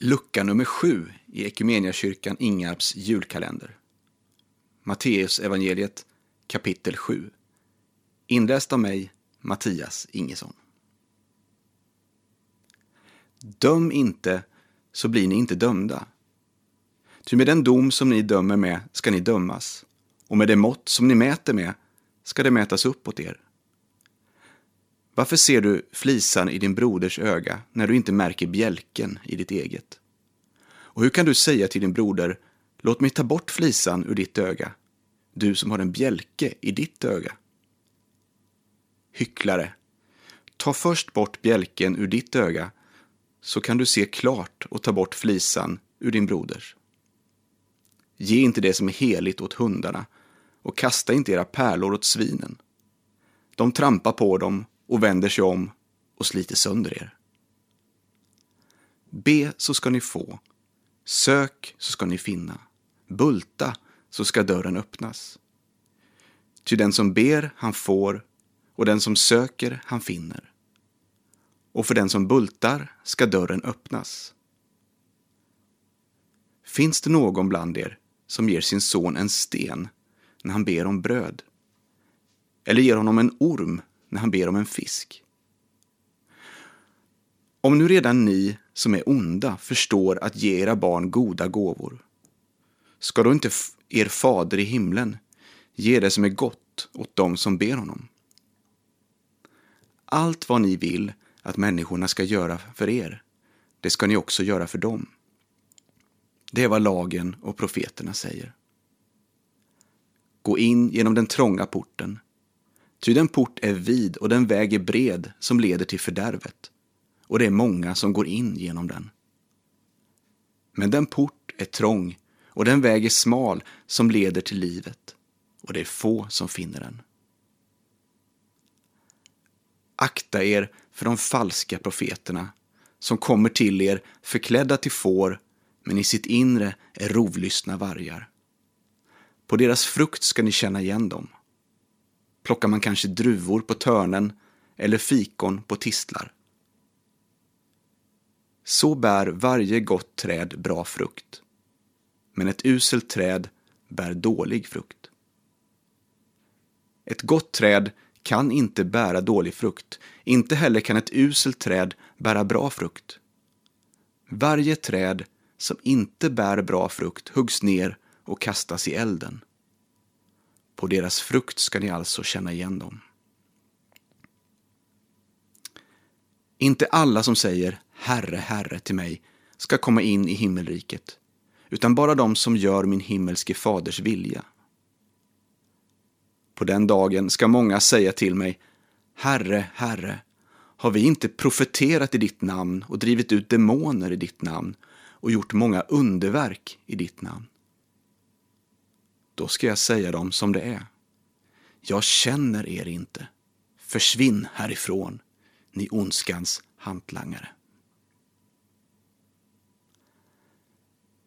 lucka nummer sju i Ekumeniakyrkan Ingarps julkalender. Matteus evangeliet kapitel 7. Inläst av mig, Mattias Ingesson. Döm inte, så blir ni inte dömda. Ty med den dom som ni dömer med ska ni dömas, och med det mått som ni mäter med ska det mätas upp åt er. Varför ser du flisan i din broders öga när du inte märker bjälken i ditt eget? Och hur kan du säga till din broder, låt mig ta bort flisan ur ditt öga, du som har en bjälke i ditt öga? Hycklare, ta först bort bjälken ur ditt öga, så kan du se klart och ta bort flisan ur din broders. Ge inte det som är heligt åt hundarna och kasta inte era pärlor åt svinen. De trampar på dem och vänder sig om och sliter sönder er. Be så ska ni få, sök så ska ni finna, bulta så ska dörren öppnas. Ty den som ber, han får, och den som söker, han finner. Och för den som bultar ska dörren öppnas. Finns det någon bland er som ger sin son en sten när han ber om bröd? Eller ger honom en orm när han ber om en fisk. Om nu redan ni som är onda förstår att ge era barn goda gåvor, ska då inte er fader i himlen ge det som är gott åt dem som ber honom? Allt vad ni vill att människorna ska göra för er, det ska ni också göra för dem. Det är vad lagen och profeterna säger. Gå in genom den trånga porten, Ty den port är vid och den väg är bred som leder till fördärvet, och det är många som går in genom den. Men den port är trång och den väg är smal som leder till livet, och det är få som finner den. Akta er för de falska profeterna som kommer till er förklädda till får, men i sitt inre är rovlystna vargar. På deras frukt ska ni känna igen dem plockar man kanske druvor på törnen eller fikon på tistlar. Så bär varje gott träd bra frukt, men ett uselt träd bär dålig frukt. Ett gott träd kan inte bära dålig frukt, inte heller kan ett uselt träd bära bra frukt. Varje träd som inte bär bra frukt huggs ner och kastas i elden. På deras frukt ska ni alltså känna igen dem. Inte alla som säger Herre, Herre till mig ska komma in i himmelriket, utan bara de som gör min himmelske faders vilja. På den dagen ska många säga till mig, Herre, Herre, har vi inte profeterat i ditt namn och drivit ut demoner i ditt namn och gjort många underverk i ditt namn? Då ska jag säga dem som det är. Jag känner er inte. Försvinn härifrån, ni ondskans hantlangare.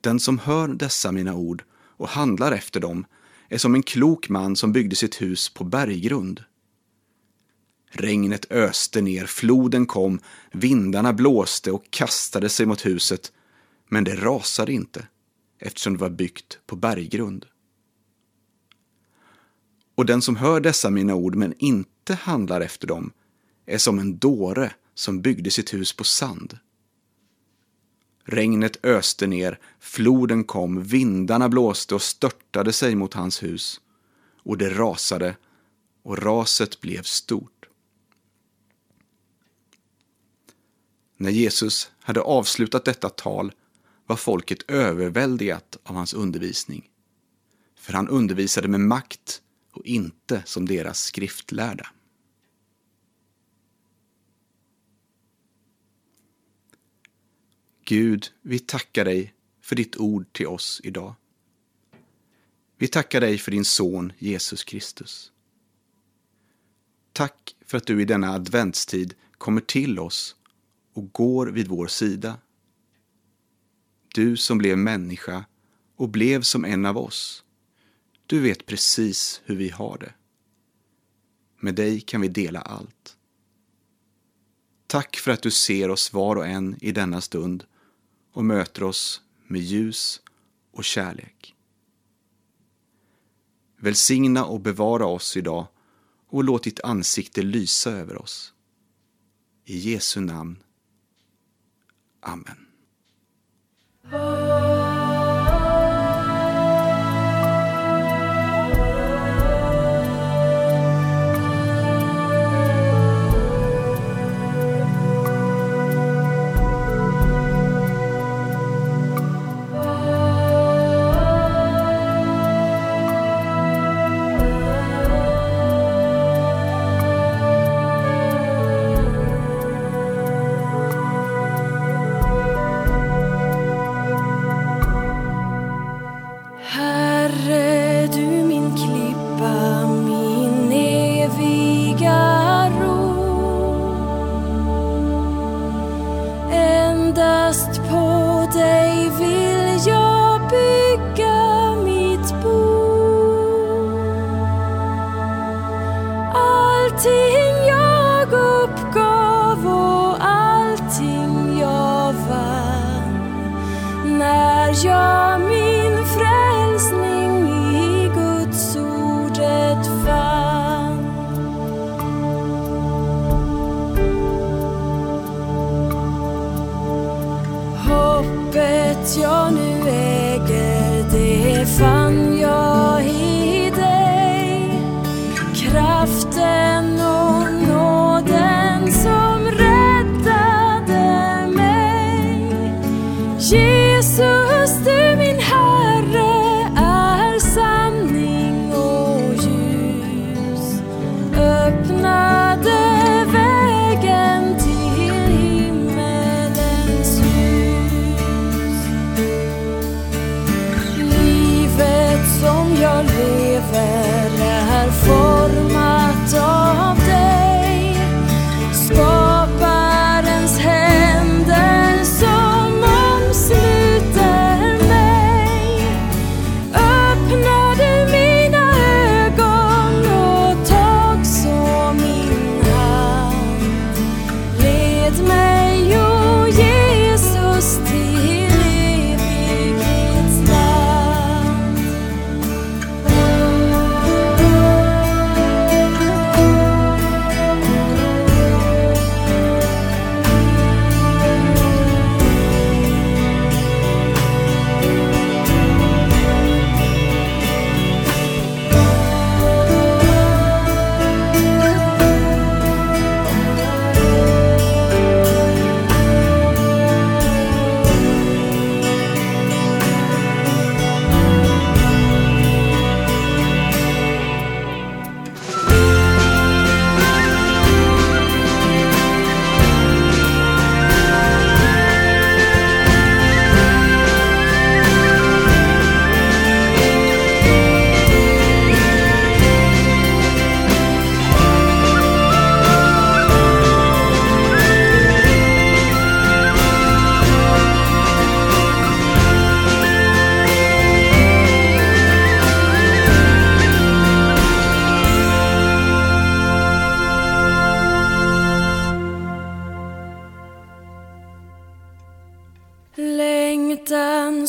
Den som hör dessa mina ord och handlar efter dem är som en klok man som byggde sitt hus på berggrund. Regnet öste ner, floden kom, vindarna blåste och kastade sig mot huset, men det rasade inte eftersom det var byggt på berggrund. Och den som hör dessa mina ord men inte handlar efter dem är som en dåre som byggde sitt hus på sand. Regnet öste ner, floden kom, vindarna blåste och störtade sig mot hans hus. Och det rasade, och raset blev stort. När Jesus hade avslutat detta tal var folket överväldigat av hans undervisning. För han undervisade med makt och inte som deras skriftlärda. Gud, vi tackar dig för ditt ord till oss idag. Vi tackar dig för din son Jesus Kristus. Tack för att du i denna adventstid kommer till oss och går vid vår sida. Du som blev människa och blev som en av oss du vet precis hur vi har det. Med dig kan vi dela allt. Tack för att du ser oss var och en i denna stund och möter oss med ljus och kärlek. Välsigna och bevara oss idag och låt ditt ansikte lysa över oss. I Jesu namn. Amen. Allting jag uppgav och allting jag vann när jag min frälsning i Guds ordet fann. Hoppet jag nu Jesus,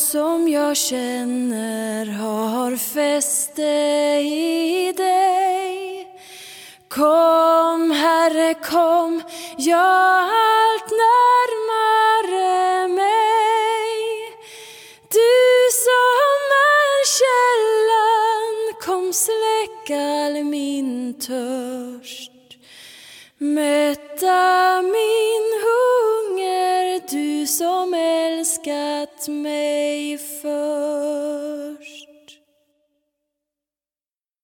som jag känner har fäste i dig. Kom, Herre, kom, jag allt närmare mig. Du som är källan, kom, släck all min törst. Mätta min hunger, du som älskat mig först.